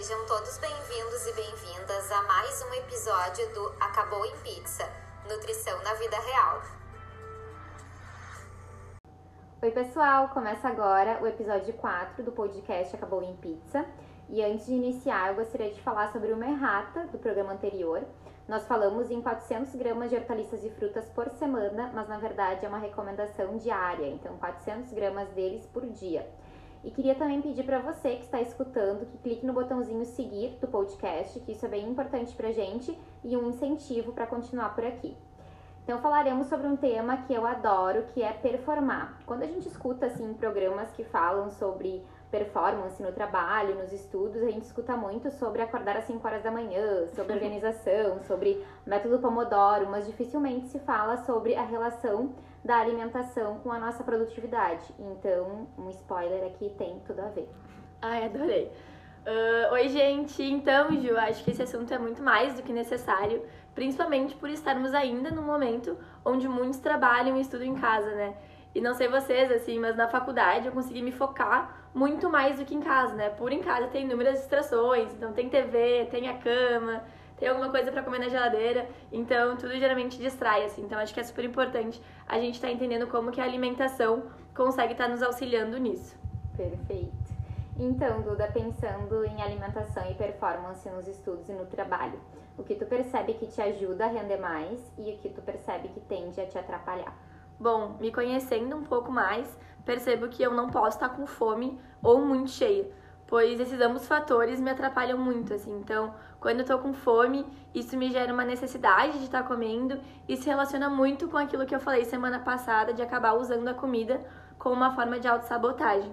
Sejam todos bem-vindos e bem-vindas a mais um episódio do Acabou em Pizza Nutrição na Vida Real. Oi, pessoal! Começa agora o episódio 4 do podcast Acabou em Pizza. E antes de iniciar, eu gostaria de falar sobre uma errata do programa anterior. Nós falamos em 400 gramas de hortaliças e frutas por semana, mas na verdade é uma recomendação diária, então 400 gramas deles por dia. E queria também pedir para você que está escutando que clique no botãozinho seguir do podcast, que isso é bem importante para gente e um incentivo para continuar por aqui. Então falaremos sobre um tema que eu adoro, que é performar. Quando a gente escuta assim programas que falam sobre performance no trabalho, nos estudos, a gente escuta muito sobre acordar às 5 horas da manhã, sobre organização, sobre método Pomodoro, mas dificilmente se fala sobre a relação da alimentação com a nossa produtividade. Então, um spoiler aqui tem tudo a ver. Ai, adorei. Uh, oi, gente. Então, Ju, acho que esse assunto é muito mais do que necessário, principalmente por estarmos ainda num momento onde muitos trabalham e estudam em casa, né? E não sei vocês, assim, mas na faculdade eu consegui me focar muito mais do que em casa, né? Por em casa tem inúmeras distrações, então tem TV, tem a cama, tem alguma coisa para comer na geladeira, então tudo geralmente distrai, assim. Então acho que é super importante a gente estar tá entendendo como que a alimentação consegue estar tá nos auxiliando nisso. Perfeito. Então, Duda, pensando em alimentação e performance nos estudos e no trabalho, o que tu percebe que te ajuda a render mais e o que tu percebe que tende a te atrapalhar? Bom, me conhecendo um pouco mais, percebo que eu não posso estar com fome ou muito cheia, pois esses ambos fatores me atrapalham muito, assim. Então, quando eu tô com fome, isso me gera uma necessidade de estar comendo e se relaciona muito com aquilo que eu falei semana passada de acabar usando a comida como uma forma de autossabotagem.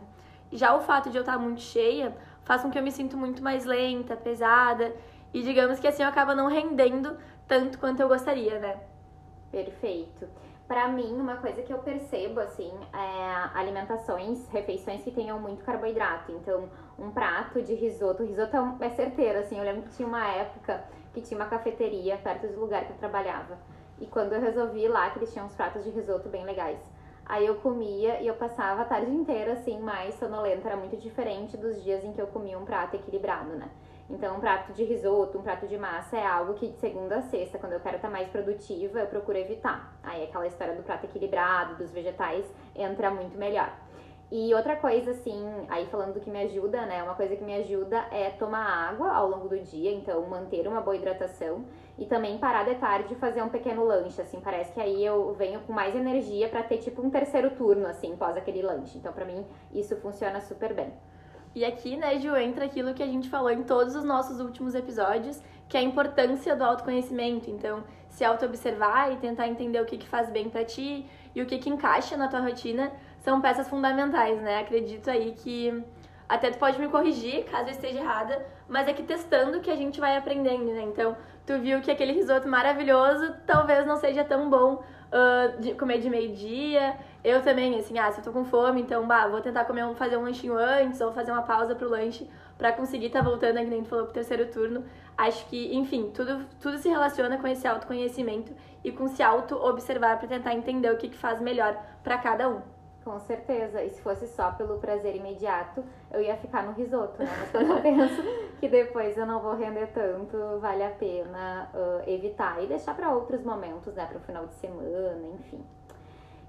Já o fato de eu estar muito cheia faz com que eu me sinta muito mais lenta, pesada e digamos que assim eu acabo não rendendo tanto quanto eu gostaria, né? Perfeito. Para mim, uma coisa que eu percebo, assim, é alimentações, refeições que tenham muito carboidrato. Então, um prato de risoto. Risoto é, é certeiro, assim. Eu lembro que tinha uma época que tinha uma cafeteria perto do lugar que eu trabalhava. E quando eu resolvi lá, que eles tinham uns pratos de risoto bem legais. Aí eu comia e eu passava a tarde inteira, assim, mais sonolenta. Era muito diferente dos dias em que eu comia um prato equilibrado, né? Então, um prato de risoto, um prato de massa é algo que de segunda a sexta, quando eu quero estar mais produtiva, eu procuro evitar. Aí aquela história do prato equilibrado, dos vegetais, entra muito melhor. E outra coisa, assim, aí falando do que me ajuda, né? Uma coisa que me ajuda é tomar água ao longo do dia, então manter uma boa hidratação e também parar de tarde e fazer um pequeno lanche, assim, parece que aí eu venho com mais energia para ter tipo um terceiro turno, assim, pós aquele lanche. Então, para mim, isso funciona super bem. E aqui, né, Ju, entra aquilo que a gente falou em todos os nossos últimos episódios, que é a importância do autoconhecimento. Então, se auto-observar e tentar entender o que, que faz bem para ti e o que, que encaixa na tua rotina são peças fundamentais, né? Acredito aí que até tu pode me corrigir caso eu esteja errada, mas é que testando que a gente vai aprendendo, né? Então, tu viu que aquele risoto maravilhoso talvez não seja tão bom uh, de comer de meio-dia. Eu também, assim, ah, se eu tô com fome, então, bah, vou tentar comer um, fazer um lanchinho antes ou fazer uma pausa pro lanche para conseguir estar tá voltando, que nem tu falou, pro terceiro turno. Acho que, enfim, tudo, tudo se relaciona com esse autoconhecimento e com se auto-observar para tentar entender o que, que faz melhor para cada um. Com certeza. E se fosse só pelo prazer imediato, eu ia ficar no risoto, né? Mas quando eu penso que depois eu não vou render tanto, vale a pena uh, evitar e deixar para outros momentos, né? Para o final de semana, enfim.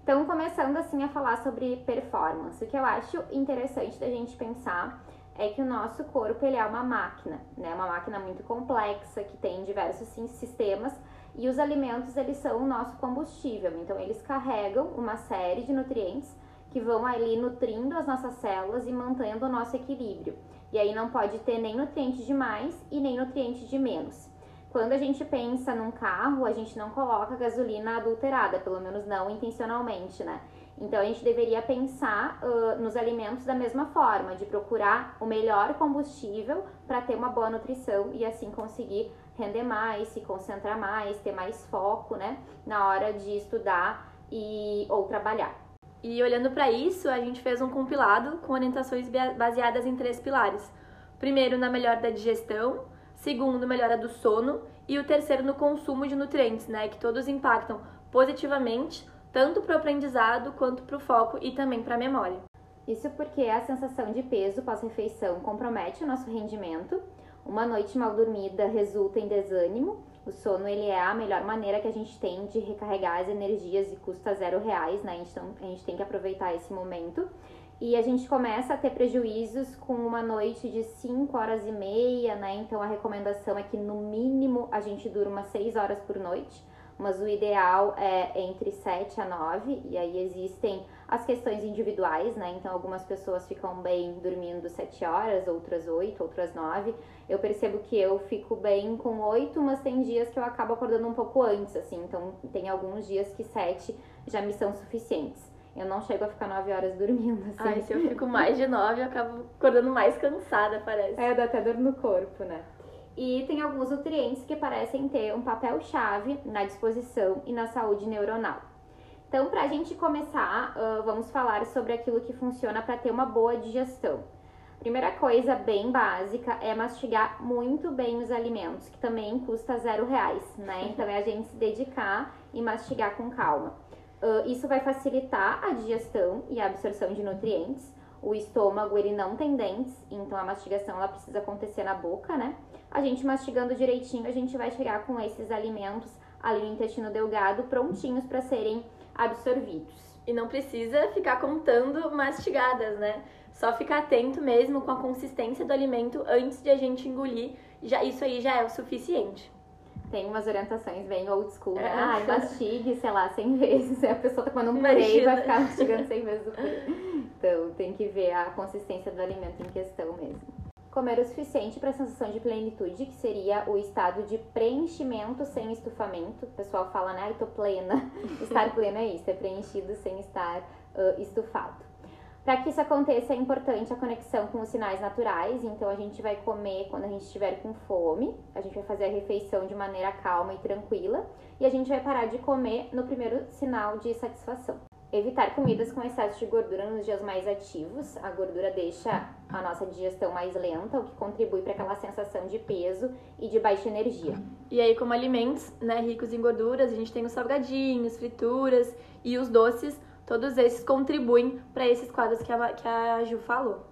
Então, começando assim a falar sobre performance, o que eu acho interessante da gente pensar é que o nosso corpo ele é uma máquina, né? Uma máquina muito complexa que tem diversos sim, sistemas e os alimentos eles são o nosso combustível. Então, eles carregam uma série de nutrientes que vão ali nutrindo as nossas células e mantendo o nosso equilíbrio. E aí não pode ter nem nutriente de mais e nem nutriente de menos. Quando a gente pensa num carro, a gente não coloca gasolina adulterada, pelo menos não intencionalmente, né? Então a gente deveria pensar uh, nos alimentos da mesma forma, de procurar o melhor combustível para ter uma boa nutrição e assim conseguir render mais, se concentrar mais, ter mais foco, né, na hora de estudar e ou trabalhar. E olhando para isso, a gente fez um compilado com orientações baseadas em três pilares. Primeiro, na melhora da digestão, segundo, melhora do sono e o terceiro no consumo de nutrientes, né, que todos impactam positivamente tanto para o aprendizado quanto para o foco e também para a memória. Isso porque a sensação de peso pós-refeição compromete o nosso rendimento, Uma noite mal dormida resulta em desânimo. O sono ele é a melhor maneira que a gente tem de recarregar as energias e custa zero reais, né? Então a gente tem que aproveitar esse momento. E a gente começa a ter prejuízos com uma noite de 5 horas e meia, né? Então a recomendação é que no mínimo a gente durma 6 horas por noite, mas o ideal é entre 7 a 9, e aí existem as questões individuais, né? Então algumas pessoas ficam bem dormindo 7 horas, outras 8, outras 9. Eu percebo que eu fico bem com 8, mas tem dias que eu acabo acordando um pouco antes, assim. Então tem alguns dias que 7 já me são suficientes. Eu não chego a ficar nove horas dormindo, assim. Ai, se eu fico mais de nove, eu acabo acordando mais cansada, parece. É, dá até dor no corpo, né? E tem alguns nutrientes que parecem ter um papel-chave na disposição e na saúde neuronal. Então, para a gente começar, uh, vamos falar sobre aquilo que funciona para ter uma boa digestão. Primeira coisa bem básica é mastigar muito bem os alimentos, que também custa zero reais, né? Então é a gente se dedicar e mastigar com calma. Uh, isso vai facilitar a digestão e a absorção de nutrientes. O estômago ele não tem dentes, então a mastigação ela precisa acontecer na boca, né? A gente mastigando direitinho, a gente vai chegar com esses alimentos ali no intestino delgado prontinhos para serem absorvidos. E não precisa ficar contando mastigadas, né? Só ficar atento mesmo com a consistência do alimento antes de a gente engolir. Já isso aí já é o suficiente tem umas orientações bem old school, né? É. Ai, mastigue, sei lá, 100 vezes. A pessoa tá comendo um purê e vai ficar mastigando 100 vezes o purê. Então, tem que ver a consistência do alimento em questão mesmo. Comer o suficiente para a sensação de plenitude, que seria o estado de preenchimento sem estufamento. O pessoal fala, né? Ai, tô plena. Estar pleno é isso, é preenchido sem estar uh, estufado. Para que isso aconteça, é importante a conexão com os sinais naturais. Então, a gente vai comer quando a gente estiver com fome, a gente vai fazer a refeição de maneira calma e tranquila, e a gente vai parar de comer no primeiro sinal de satisfação. Evitar comidas com excesso de gordura nos dias mais ativos. A gordura deixa a nossa digestão mais lenta, o que contribui para aquela sensação de peso e de baixa energia. E aí, como alimentos né, ricos em gorduras, a gente tem os salgadinhos, frituras e os doces Todos esses contribuem para esses quadros que a, que a Ju falou.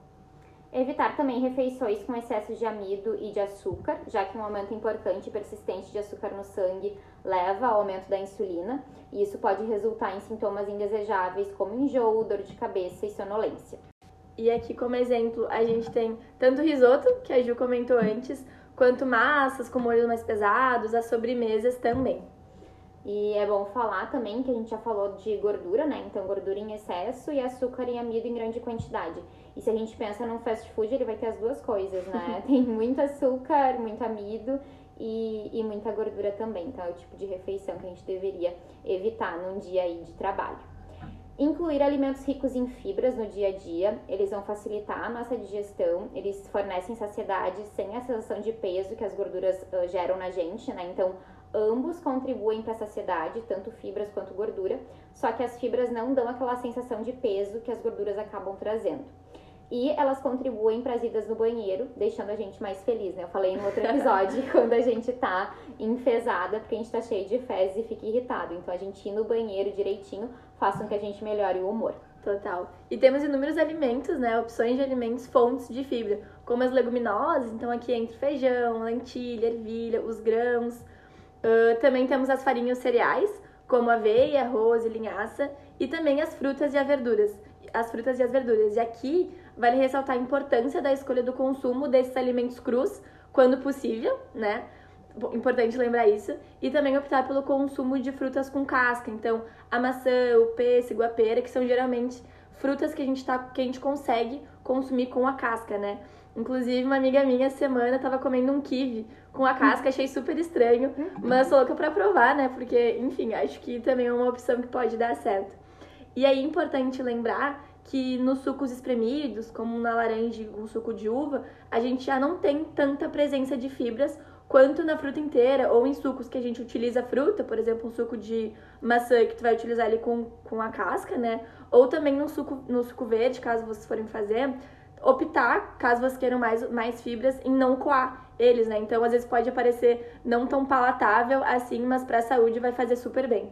Evitar também refeições com excesso de amido e de açúcar, já que um aumento importante e persistente de açúcar no sangue leva ao aumento da insulina, e isso pode resultar em sintomas indesejáveis como enjoo, dor de cabeça e sonolência. E aqui, como exemplo, a gente tem tanto risoto, que a Ju comentou antes, quanto massas com molhos mais pesados, as sobremesas também. E é bom falar também que a gente já falou de gordura, né? Então, gordura em excesso e açúcar e amido em grande quantidade. E se a gente pensa num fast food, ele vai ter as duas coisas, né? Tem muito açúcar, muito amido e, e muita gordura também. Então, é o tipo de refeição que a gente deveria evitar num dia aí de trabalho. Incluir alimentos ricos em fibras no dia a dia, eles vão facilitar a nossa digestão, eles fornecem saciedade sem a sensação de peso que as gorduras uh, geram na gente, né? Então, ambos contribuem para a saciedade, tanto fibras quanto gordura, só que as fibras não dão aquela sensação de peso que as gorduras acabam trazendo. E elas contribuem para as idas no banheiro, deixando a gente mais feliz, né? Eu falei no outro episódio, quando a gente tá enfesada, porque a gente tá cheio de fezes e fica irritado. Então, a gente ir no banheiro direitinho faz com que a gente melhore o humor. Total. E temos inúmeros alimentos, né? Opções de alimentos fontes de fibra, como as leguminosas, então aqui entre feijão, lentilha, ervilha, os grãos, Também temos as farinhas cereais, como aveia, arroz e linhaça, e também as frutas e as verduras. As frutas e as verduras. E aqui vale ressaltar a importância da escolha do consumo desses alimentos crus, quando possível, né? Importante lembrar isso. E também optar pelo consumo de frutas com casca. Então, a maçã, o pêssego, a pera, que são geralmente frutas que a gente, tá, que a gente consegue consumir com a casca, né? Inclusive, uma amiga minha semana tava comendo um kiwi com a casca, achei super estranho, mas sou louca pra provar, né? Porque, enfim, acho que também é uma opção que pode dar certo. E aí é importante lembrar que nos sucos espremidos, como na laranja um suco de uva, a gente já não tem tanta presença de fibras quanto na fruta inteira ou em sucos que a gente utiliza fruta, por exemplo, um suco de maçã que tu vai utilizar ali com, com a casca, né? Ou também no suco, no suco verde, caso vocês forem fazer, optar, caso vocês queiram mais, mais fibras, em não coar eles, né? Então, às vezes pode parecer não tão palatável assim, mas para a saúde vai fazer super bem.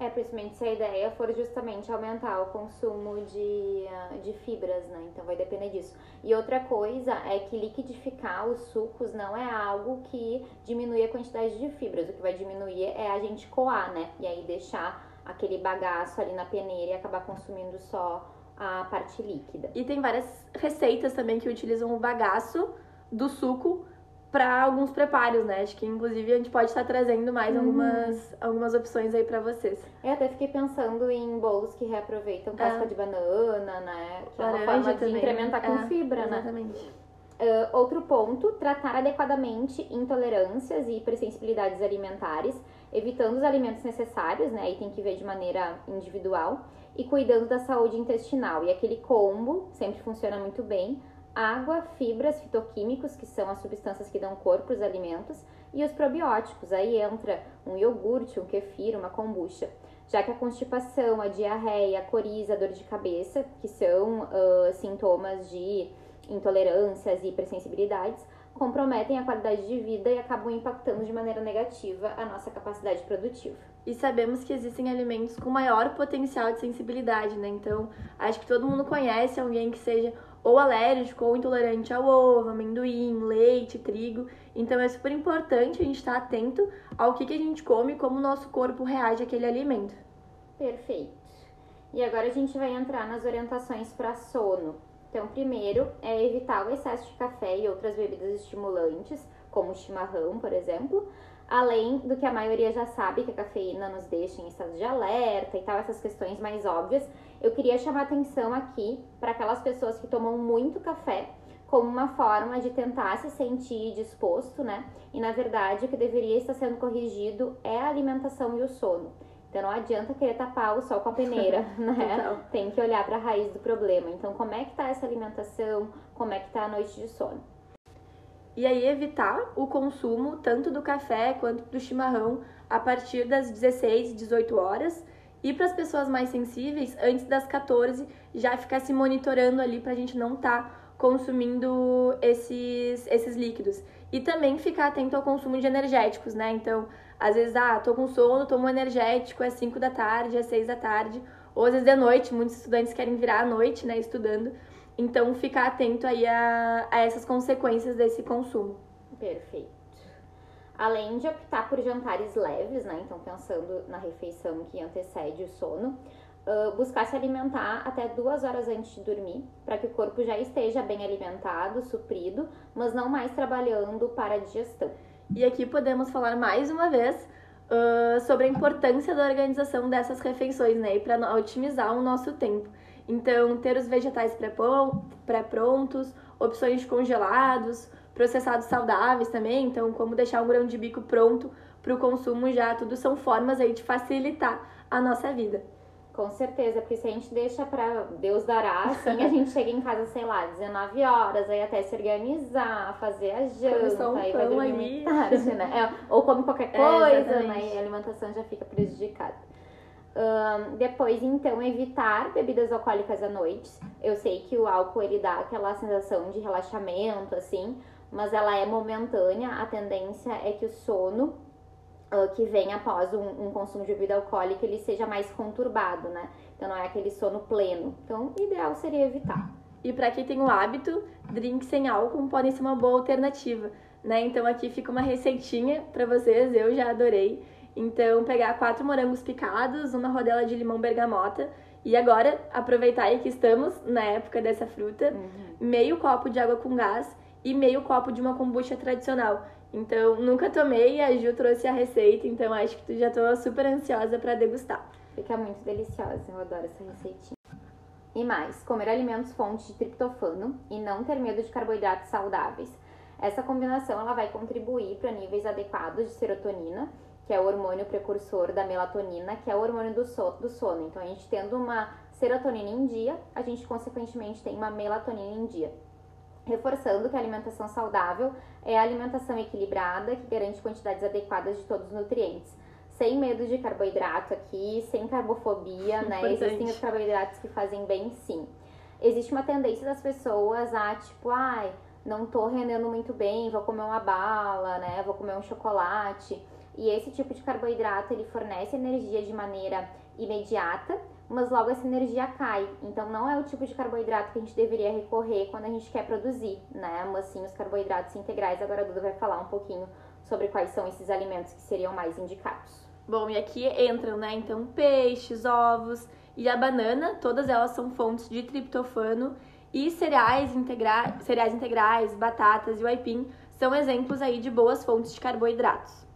É, principalmente se a ideia for justamente aumentar o consumo de, ah, de fibras, né? Então vai depender disso. E outra coisa é que liquidificar os sucos não é algo que diminui a quantidade de fibras. O que vai diminuir é a gente coar, né? E aí deixar aquele bagaço ali na peneira e acabar consumindo só a parte líquida. E tem várias receitas também que utilizam o bagaço do suco para alguns preparos, né? Acho que inclusive a gente pode estar trazendo mais uhum. algumas, algumas opções aí para vocês. Eu até fiquei pensando em bolos que reaproveitam casca é. de banana, né? Que Laranja é uma forma também. de incrementar com é, fibra, exatamente. né? Uh, outro ponto, tratar adequadamente intolerâncias e hipersensibilidades alimentares, evitando os alimentos necessários, né? Aí tem que ver de maneira individual, e cuidando da saúde intestinal. E aquele combo sempre funciona muito bem, água, fibras, fitoquímicos, que são as substâncias que dão cor para os alimentos, e os probióticos. Aí entra um iogurte, um kefir, uma kombucha. Já que a constipação, a diarreia, a coriza, a dor de cabeça, que são uh, sintomas de intolerâncias e hipersensibilidades, comprometem a qualidade de vida e acabam impactando de maneira negativa a nossa capacidade produtiva. E sabemos que existem alimentos com maior potencial de sensibilidade, né? Então, acho que todo mundo conhece alguém que seja ou alérgico ou intolerante ao ovo, amendoim, leite, trigo. Então é super importante a gente estar atento ao que, que a gente come e como o nosso corpo reage àquele alimento. Perfeito. E agora a gente vai entrar nas orientações para sono. Então, primeiro é evitar o excesso de café e outras bebidas estimulantes, como chimarrão, por exemplo. Além do que a maioria já sabe, que a cafeína nos deixa em estado de alerta e tal, essas questões mais óbvias, eu queria chamar atenção aqui para aquelas pessoas que tomam muito café como uma forma de tentar se sentir disposto, né? E na verdade o que deveria estar sendo corrigido é a alimentação e o sono. Então não adianta querer tapar o sol com a peneira, né? Tem que olhar para a raiz do problema. Então como é que tá essa alimentação? Como é que tá a noite de sono? E aí evitar o consumo tanto do café quanto do chimarrão a partir das 16, 18 horas. E para as pessoas mais sensíveis, antes das 14, já ficar se monitorando ali para a gente não estar tá consumindo esses, esses líquidos. E também ficar atento ao consumo de energéticos, né? Então, às vezes, ah, tô com sono, tomo um energético, é 5 da tarde, é 6 da tarde, ou às vezes de noite, muitos estudantes querem virar à noite, né, estudando. Então, ficar atento aí a, a essas consequências desse consumo. Perfeito. Além de optar por jantares leves, né, então pensando na refeição que antecede o sono, uh, buscar se alimentar até duas horas antes de dormir, para que o corpo já esteja bem alimentado, suprido, mas não mais trabalhando para a digestão. E aqui podemos falar mais uma vez uh, sobre a importância da organização dessas refeições, né? para otimizar o nosso tempo. Então, ter os vegetais pré-prontos, opções de congelados, processados saudáveis também. Então, como deixar um grão de bico pronto para o consumo já, tudo são formas aí de facilitar a nossa vida. Com certeza, porque se a gente deixa para Deus dará, assim, a gente chega em casa, sei lá, 19 horas, aí até se organizar, fazer a janta, um aí vai dormir aí. tarde, né? É, ou come qualquer é, coisa, é, né? E a alimentação já fica prejudicada. Um, depois, então, evitar bebidas alcoólicas à noite. Eu sei que o álcool, ele dá aquela sensação de relaxamento, assim, mas ela é momentânea. A tendência é que o sono uh, que vem após um, um, consumo de bebida alcoólica ele seja mais conturbado, né? Então não é aquele sono pleno. Então o ideal seria evitar. E para quem tem o hábito, drinks sem álcool podem ser uma boa alternativa, né? Então aqui fica uma receitinha para vocês, eu já adorei. Então pegar quatro morangos picados, uma rodela de limão bergamota e agora aproveitar aí que estamos na época dessa fruta, uhum. meio copo de água com gás e meio copo de uma kombucha tradicional. Então, nunca tomei e a Ju trouxe a receita, então acho que tu já tô super ansiosa para degustar. Fica muito deliciosa, eu adoro essa receitinha. E mais, comer alimentos fontes de triptofano e não ter medo de carboidratos saudáveis. Essa combinação ela vai contribuir para níveis adequados de serotonina, que é o hormônio precursor da melatonina, que é o hormônio do, so do sono. Então, a gente tendo uma serotonina em dia, a gente consequentemente tem uma melatonina em dia reforçando que a alimentação saudável é a alimentação equilibrada que garante quantidades adequadas de todos os nutrientes. Sem medo de carboidrato aqui, sem carbofobia, né? Existem os carboidratos que fazem bem sim. Existe uma tendência das pessoas a tipo, ai, não tô rendendo muito bem, vou comer uma bala, né? Vou comer um chocolate. E esse tipo de carboidrato ele fornece energia de maneira imediata, mas logo essa energia cai. Então não é o tipo de carboidrato que a gente deveria recorrer quando a gente quer produzir, né? Mas sim os carboidratos integrais. Agora a Duda vai falar um pouquinho sobre quais são esses alimentos que seriam mais indicados. Bom, e aqui entram, né, então peixes, ovos e a banana, todas elas são fontes de triptofano e cereais, integra cereais integrais, batatas e o aipim são exemplos aí de boas fontes de carboidratos.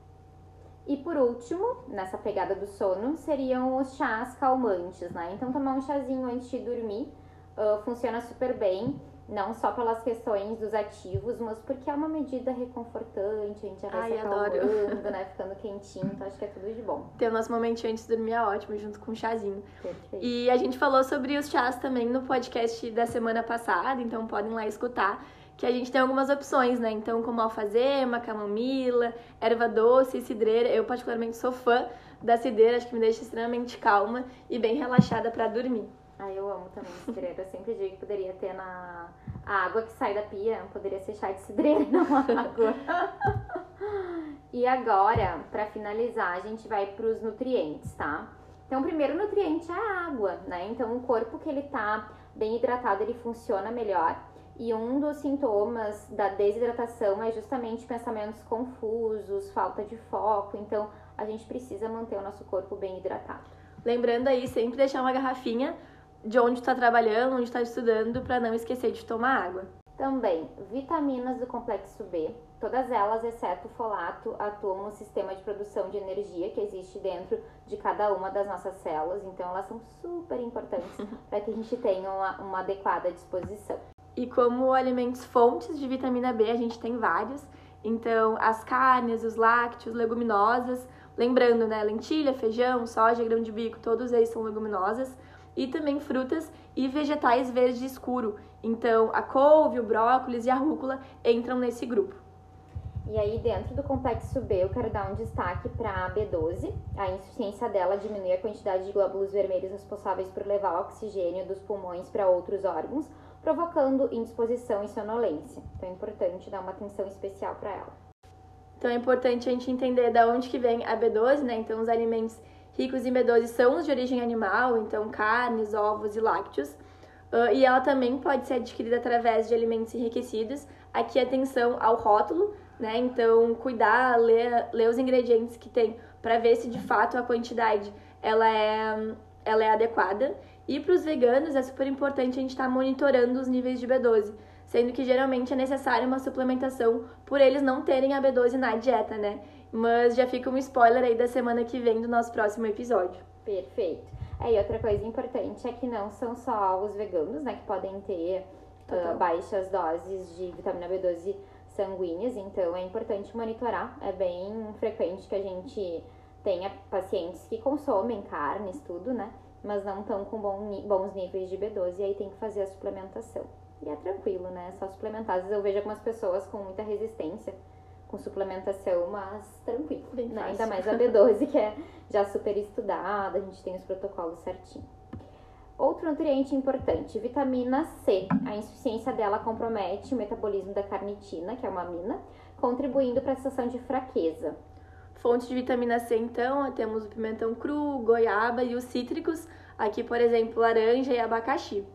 E por último, nessa pegada do sono, seriam os chás calmantes, né? Então tomar um chazinho antes de dormir uh, funciona super bem não só pelas questões dos ativos, mas porque é uma medida reconfortante, a gente já vai Ai, se acalmando, né? Ficando quentinho, então acho que é tudo de bom. Ter o nosso momentinho antes de dormir é ótimo, junto com um chazinho. Perfeito. E a gente falou sobre os chás também no podcast da semana passada, então podem lá escutar. Que a gente tem algumas opções, né? Então, como alfazema, camomila, erva doce, cidreira. Eu, particularmente, sou fã da cidreira, acho que me deixa extremamente calma e bem relaxada para dormir. Ah, eu amo também cidreira. Eu sempre digo que poderia ter na a água que sai da pia, poderia ser chá de cidreira, não água. e agora, para finalizar, a gente vai para os nutrientes, tá? Então, o primeiro nutriente é a água, né? Então, o corpo que ele tá bem hidratado, ele funciona melhor. E um dos sintomas da desidratação é justamente pensamentos confusos, falta de foco. Então, a gente precisa manter o nosso corpo bem hidratado. Lembrando aí, sempre deixar uma garrafinha de onde está trabalhando, onde está estudando, para não esquecer de tomar água. Também, vitaminas do complexo B, todas elas, exceto o folato, atuam no sistema de produção de energia que existe dentro de cada uma das nossas células, então elas são super importantes para que a gente tenha uma, uma adequada disposição. E como alimentos fontes de vitamina B, a gente tem vários. Então, as carnes, os lácteos, leguminosas, lembrando, né, lentilha, feijão, soja, grão de bico, todos eles são leguminosas e também frutas e vegetais verde escuro. Então, a couve, o brócolis e a rúcula entram nesse grupo. E aí, dentro do complexo B, eu quero dar um destaque para a B12. A insuficiência dela diminui a quantidade de glóbulos vermelhos responsáveis por levar oxigênio dos pulmões para outros órgãos, provocando indisposição e sonolência. Então, é importante dar uma atenção especial para ela. Então, é importante a gente entender de onde que vem a B12, né? Então, os alimentos ricos em B12 são os de origem animal, então carnes, ovos e lácteos. Uh, e ela também pode ser adquirida através de alimentos enriquecidos. Aqui atenção ao rótulo, né? Então cuidar, ler, ler os ingredientes que tem para ver se de fato a quantidade ela é, ela é adequada. E para os veganos é super importante a gente estar tá monitorando os níveis de B12, sendo que geralmente é necessária uma suplementação por eles não terem a B12 na dieta, né? Mas já fica um spoiler aí da semana que vem do nosso próximo episódio. Perfeito. É, e outra coisa importante é que não são só os veganos, né, que podem ter uh, baixas doses de vitamina B12 sanguíneas, então é importante monitorar. É bem frequente que a gente tenha pacientes que consomem carnes, tudo, né? Mas não estão com bons níveis de B12 e aí tem que fazer a suplementação. E é tranquilo, né? É só suplementar. Às vezes eu vejo algumas pessoas com muita resistência com suplementação, mas tranquilo. Né? Ainda mais a B12, que é já super estudada, a gente tem os protocolos certinho. Outro nutriente importante, vitamina C. A insuficiência dela compromete o metabolismo da carnitina, que é uma amina, contribuindo para a sensação de fraqueza. Fontes de vitamina C, então, temos o pimentão cru, goiaba e os cítricos, aqui, por exemplo, laranja e abacaxi.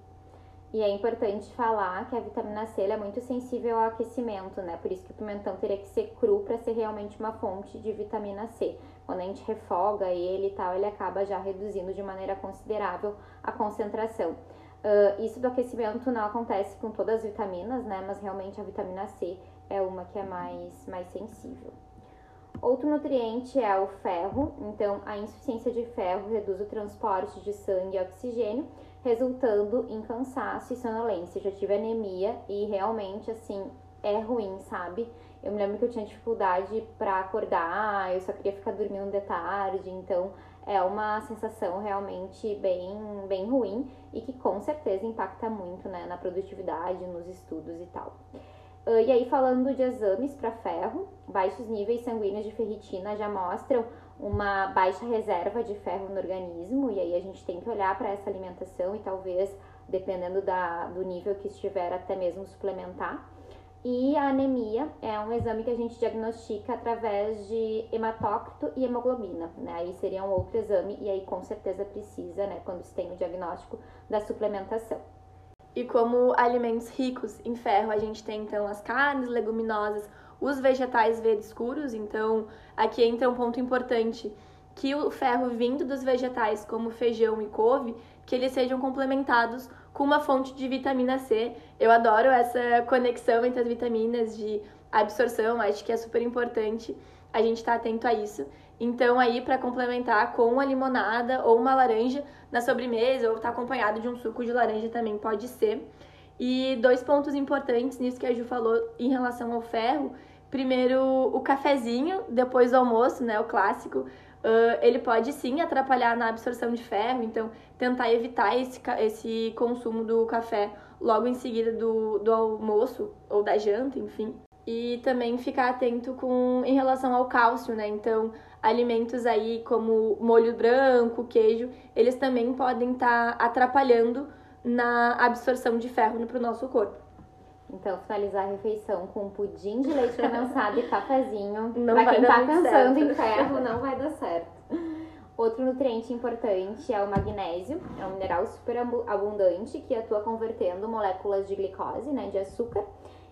E é importante falar que a vitamina C é muito sensível ao aquecimento, né? Por isso que o pimentão teria que ser cru para ser realmente uma fonte de vitamina C. Quando a gente refoga ele e tal, ele acaba já reduzindo de maneira considerável a concentração. Uh, isso do aquecimento não acontece com todas as vitaminas, né? Mas realmente a vitamina C é uma que é mais, mais sensível. Outro nutriente é o ferro, então a insuficiência de ferro reduz o transporte de sangue e oxigênio resultando em cansaço e sonolência. Já tive anemia e realmente, assim, é ruim, sabe? Eu me lembro que eu tinha dificuldade para acordar, eu só queria ficar dormindo de tarde, então é uma sensação realmente bem, bem ruim e que com certeza impacta muito né, na produtividade, nos estudos e tal. Uh, e aí, falando de exames para ferro, baixos níveis sanguíneos de ferritina já mostram uma baixa reserva de ferro no organismo, e aí a gente tem que olhar para essa alimentação e talvez, dependendo da, do nível que estiver, até mesmo suplementar. E a anemia é um exame que a gente diagnostica através de hematócrito e hemoglobina, né? Aí seria um outro exame e aí com certeza precisa, né, quando se tem o diagnóstico da suplementação. E como alimentos ricos em ferro, a gente tem então as carnes, leguminosas, os vegetais verdes escuros, então aqui entra um ponto importante que o ferro vindo dos vegetais, como feijão e couve, que eles sejam complementados com uma fonte de vitamina C. Eu adoro essa conexão entre as vitaminas de absorção, acho que é super importante a gente estar tá atento a isso. Então aí para complementar com uma limonada ou uma laranja na sobremesa ou tá acompanhado de um suco de laranja também pode ser. E dois pontos importantes nisso que a Ju falou em relação ao ferro. Primeiro, o cafezinho, depois do almoço, né, o clássico uh, ele pode sim atrapalhar na absorção de ferro, então tentar evitar esse, esse consumo do café logo em seguida do, do almoço ou da janta, enfim. E também ficar atento com em relação ao cálcio, né? Então, alimentos aí como molho branco, queijo, eles também podem estar tá atrapalhando na absorção de ferro para o nosso corpo. Então, finalizar a refeição com pudim de leite condensado e cafezinho. Não pra quem tá pensando certo. em ferro, não vai dar certo. Outro nutriente importante é o magnésio. É um mineral super abundante que atua convertendo moléculas de glicose, né, de açúcar,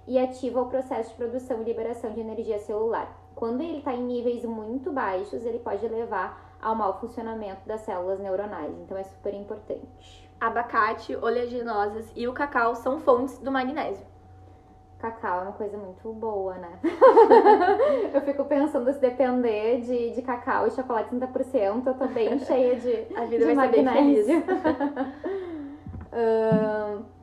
e ativa o processo de produção e liberação de energia celular. Quando ele está em níveis muito baixos, ele pode levar ao mau funcionamento das células neuronais. Então, é super importante. Abacate, oleaginosas e o cacau são fontes do magnésio cacau é uma coisa muito boa, né? eu fico pensando se depender de, de cacau e chocolate 30%, eu tô bem cheia de, A vida de vai magnésio. Ser bem uh,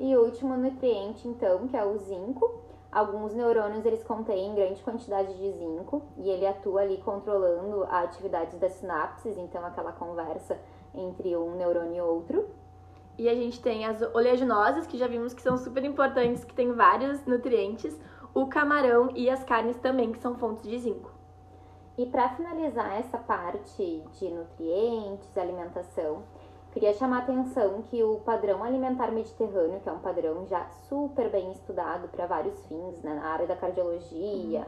e o último nutriente, então, que é o zinco. Alguns neurônios eles contêm grande quantidade de zinco e ele atua ali controlando a atividade das sinapses, então aquela conversa entre um neurônio e outro. E a gente tem as oleaginosas, que já vimos que são super importantes, que tem vários nutrientes, o camarão e as carnes também, que são fontes de zinco. E para finalizar essa parte de nutrientes, alimentação, queria chamar a atenção que o padrão alimentar mediterrâneo, que é um padrão já super bem estudado para vários fins, né, na área da cardiologia,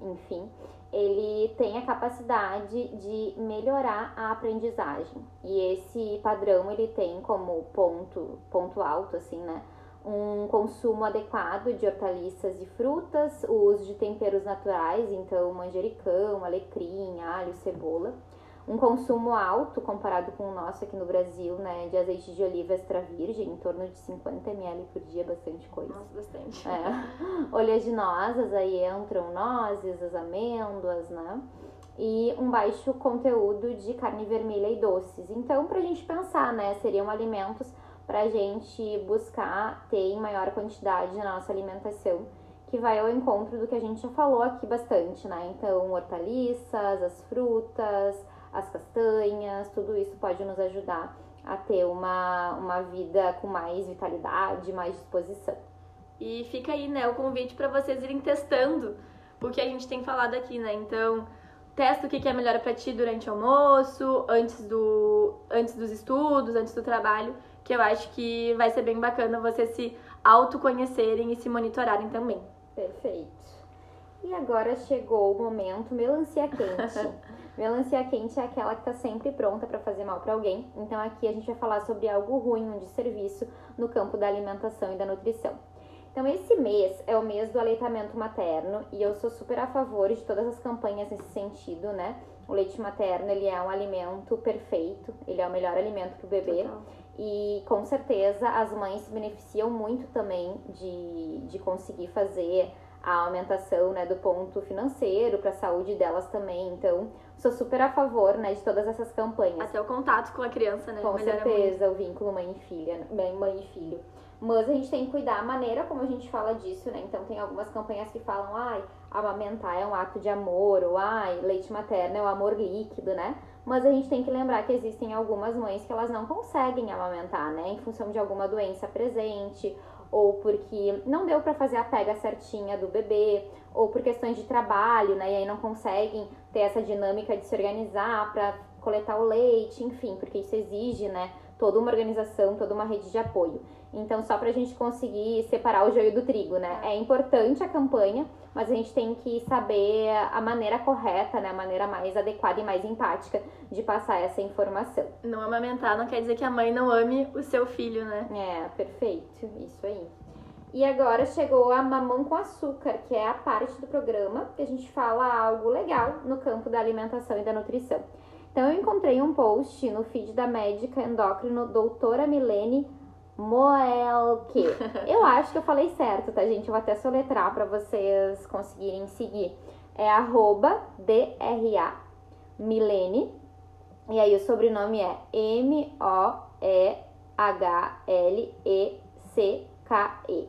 uhum. enfim, ele tem a capacidade de melhorar a aprendizagem. E esse padrão ele tem como ponto, ponto alto assim, né? Um consumo adequado de hortaliças e frutas, o uso de temperos naturais, então manjericão, alecrim, alho, cebola um consumo alto comparado com o nosso aqui no Brasil, né, de azeite de oliva extra virgem, em torno de 50 ml por dia, bastante coisa. Nossa, bastante. É. Oleaginosas, aí entram nozes, as amêndoas, né? E um baixo conteúdo de carne vermelha e doces. Então, pra gente pensar, né, seriam alimentos pra gente buscar ter em maior quantidade na nossa alimentação, que vai ao encontro do que a gente já falou aqui bastante, né? Então, hortaliças, as frutas, as castanhas, tudo isso pode nos ajudar a ter uma, uma vida com mais vitalidade, mais disposição. E fica aí, né, o convite para vocês irem testando o que a gente tem falado aqui, né? Então, testa o que é melhor para ti durante o almoço, antes, do, antes dos estudos, antes do trabalho, que eu acho que vai ser bem bacana vocês se autoconhecerem e se monitorarem também. Perfeito. E agora chegou o momento melancia quente. Melancia quente é aquela que está sempre pronta para fazer mal para alguém. Então aqui a gente vai falar sobre algo ruim, um desserviço no campo da alimentação e da nutrição. Então esse mês é o mês do aleitamento materno e eu sou super a favor de todas as campanhas nesse sentido, né? O leite materno, ele é um alimento perfeito, ele é o melhor alimento para o bebê. Total. E com certeza as mães se beneficiam muito também de, de conseguir fazer a aumentação né, do ponto financeiro para a saúde delas também. Então, sou super a favor né, de todas essas campanhas. Até o contato com a criança, né? Com certeza, muito. o vínculo mãe e filha, mãe e filho. Mas a gente tem que cuidar a maneira como a gente fala disso, né? Então tem algumas campanhas que falam, ai, amamentar é um ato de amor, ou ai, leite materno é o um amor líquido, né? Mas a gente tem que lembrar que existem algumas mães que elas não conseguem amamentar, né? Em função de alguma doença presente, ou porque não deu para fazer a pega certinha do bebê, ou por questões de trabalho, né? E aí não conseguem ter essa dinâmica de se organizar para coletar o leite, enfim, porque isso exige, né, toda uma organização, toda uma rede de apoio. Então, só para a gente conseguir separar o joio do trigo, né? É importante a campanha, mas a gente tem que saber a maneira correta, né? A maneira mais adequada e mais empática de passar essa informação. Não amamentar não quer dizer que a mãe não ame o seu filho, né? É, perfeito. Isso aí. E agora chegou a Mamão com Açúcar, que é a parte do programa que a gente fala algo legal no campo da alimentação e da nutrição. Então, eu encontrei um post no feed da médica endócrino doutora Milene Moelke. Eu acho que eu falei certo, tá, gente? Eu vou até soletrar para vocês conseguirem seguir. É arroba DRA Milene. E aí o sobrenome é M-O-E-H-L-E-C-K-E.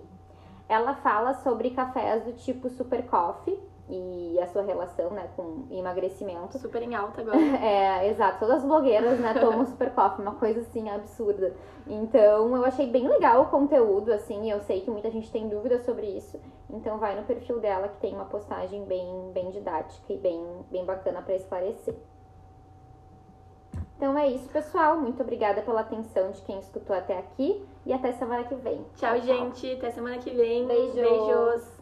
Ela fala sobre cafés do tipo Super Coffee e a sua relação, né, com emagrecimento. Super em alta agora. é, exato. Todas as blogueiras, né, tomam super coffee, uma coisa assim absurda. Então, eu achei bem legal o conteúdo, assim, eu sei que muita gente tem dúvidas sobre isso. Então, vai no perfil dela que tem uma postagem bem, bem didática e bem, bem bacana para esclarecer. Então é isso, pessoal. Muito obrigada pela atenção de quem escutou até aqui e até semana que vem. Tchau, tchau gente. Até semana que vem. Beijos. Beijos.